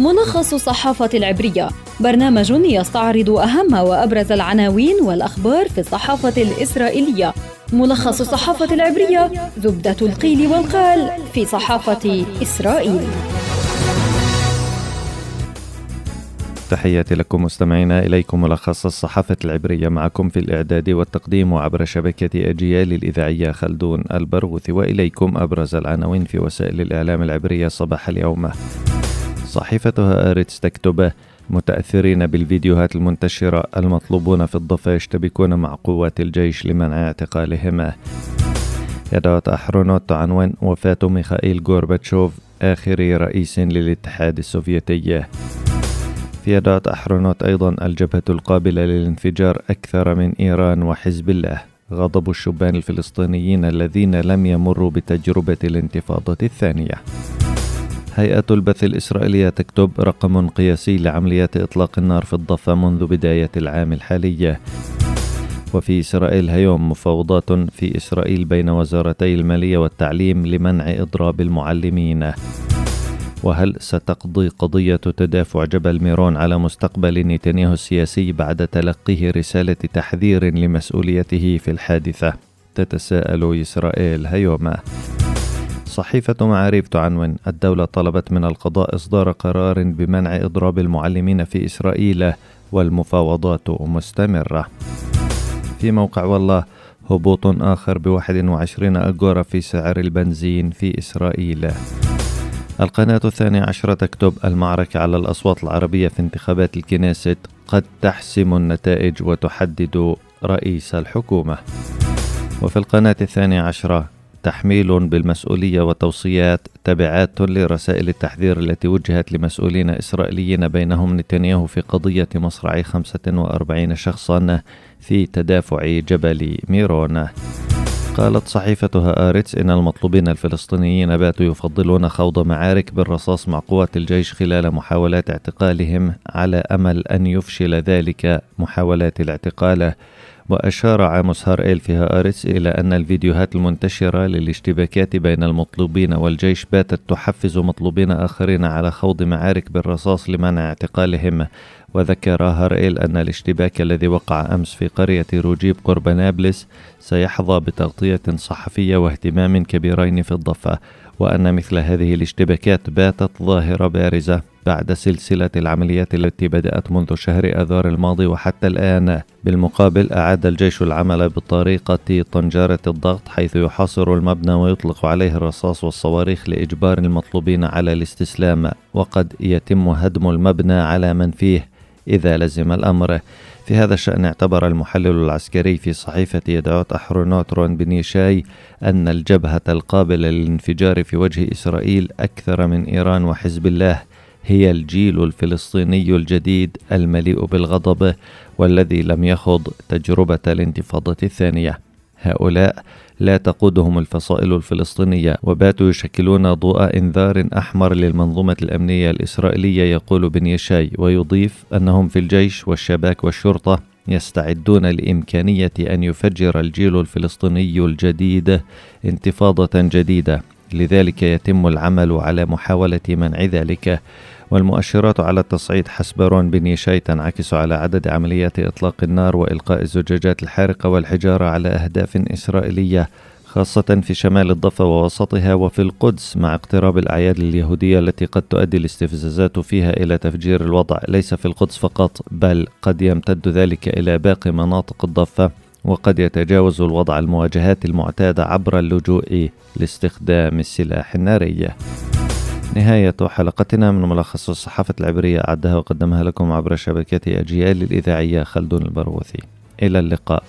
ملخص الصحافة العبرية. برنامج يستعرض أهم وأبرز العناوين والأخبار في الصحافة الإسرائيلية. ملخص الصحافة العبرية زبدة القيل والقال في صحافة إسرائيل. تحياتي لكم مستمعينا إليكم ملخص الصحافة العبرية. معكم في الإعداد والتقديم عبر شبكة أجيال الإذاعية خلدون البرغوث وإليكم أبرز العناوين في وسائل الإعلام العبرية صباح اليوم. صحيفة هآرتس تكتب متأثرين بالفيديوهات المنتشرة المطلوبون في الضفة يشتبكون مع قوات الجيش لمنع اعتقالهم يديعوت أحرونوت تعنون وفاة ميخائيل غورباتشوف آخر رئيس للاتحاد السوفيتي. في يديعوت أحرونوت أيضا الجبهة القابلة للانفجار أكثر من إيران وحزب الله. غضب الشبان الفلسطينيين الذين لم يمروا بتجربة الانتفاضة الثانية. هيئة البث الإسرائيلية تكتب رقم قياسي لعمليات إطلاق النار في الضفة منذ بداية العام الحالي. وفي إسرائيل هيوم مفاوضات في إسرائيل بين وزارتي المالية والتعليم لمنع إضراب المعلمين. وهل ستقضي قضية تدافع جبل ميرون على مستقبل نتنياهو السياسي بعد تلقيه رسالة تحذير لمسؤوليته في الحادثة؟ تتساءل إسرائيل هيوما صحيفة معاريف تعنون الدولة طلبت من القضاء إصدار قرار بمنع إضراب المعلمين في إسرائيل والمفاوضات مستمرة. في موقع والله هبوط آخر بواحد وعشرين أجورا في سعر البنزين في إسرائيل. القناة الثانية عشرة تكتب المعركة على الأصوات العربية في انتخابات الكنيست قد تحسم النتائج وتحدد رئيس الحكومة. وفي القناة الثانية عشرة تحميل بالمسؤولية وتوصيات تبعات لرسائل التحذير التي وجهت لمسؤولين إسرائيليين بينهم نتنياهو في قضية مصرع 45 شخصا في تدافع جبل ميرون. قالت صحيفتها آرتس إن المطلوبين الفلسطينيين باتوا يفضلون خوض معارك بالرصاص مع قوات الجيش خلال محاولات اعتقالهم على أمل أن يفشل ذلك محاولات الاعتقال. وأشار عاموس هارئيل في هآرتس إلى أن الفيديوهات المنتشرة للاشتباكات بين المطلوبين والجيش باتت تحفز مطلوبين آخرين على خوض معارك بالرصاص لمنع اعتقالهم. وذكر هارئيل أن الاشتباك الذي وقع أمس في قرية روجيب قرب نابلس سيحظى بتغطية صحفية واهتمام كبيرين في الضفة وأن مثل هذه الاشتباكات باتت ظاهرة بارزة. بعد سلسلة العمليات التي بدأت منذ شهر آذار الماضي وحتى الآن. بالمقابل أعاد الجيش العمل بطريقة طنجرة الضغط حيث يحاصر المبنى ويطلق عليه الرصاص والصواريخ لإجبار المطلوبين على الاستسلام. وقد يتم هدم المبنى على من فيه إذا لزم الأمر. في هذا الشأن اعتبر المحلل العسكري في صحيفة يدعوت أحرونوت رون بنيشاي أن الجبهة القابلة للانفجار في وجه إسرائيل أكثر من إيران وحزب الله. هي الجيل الفلسطيني الجديد المليء بالغضب والذي لم يخض تجربة الانتفاضة الثانية. هؤلاء لا تقودهم الفصائل الفلسطينية وباتوا يشكلون ضوء إنذار أحمر للمنظومة الأمنية الإسرائيلية يقول بن يشاي ويضيف أنهم في الجيش والشباك والشرطة يستعدون لإمكانية أن يفجر الجيل الفلسطيني الجديد انتفاضة جديدة. لذلك يتم العمل على محاولة منع ذلك والمؤشرات على التصعيد حسب رون بن يشاي تنعكس على عدد عمليات إطلاق النار وإلقاء الزجاجات الحارقة والحجارة على أهداف إسرائيلية خاصة في شمال الضفة ووسطها وفي القدس مع اقتراب الأعياد اليهودية التي قد تؤدي الاستفزازات فيها إلى تفجير الوضع. ليس في القدس فقط بل قد يمتد ذلك إلى باقي مناطق الضفة. وقد يتجاوز الوضع المواجهات المعتادة عبر اللجوء لاستخدام السلاح الناري. نهاية حلقتنا من ملخص الصحافة العبرية أعدها وقدمها لكم عبر شبكة أجيال الإذاعية خلدون البروثي. إلى اللقاء.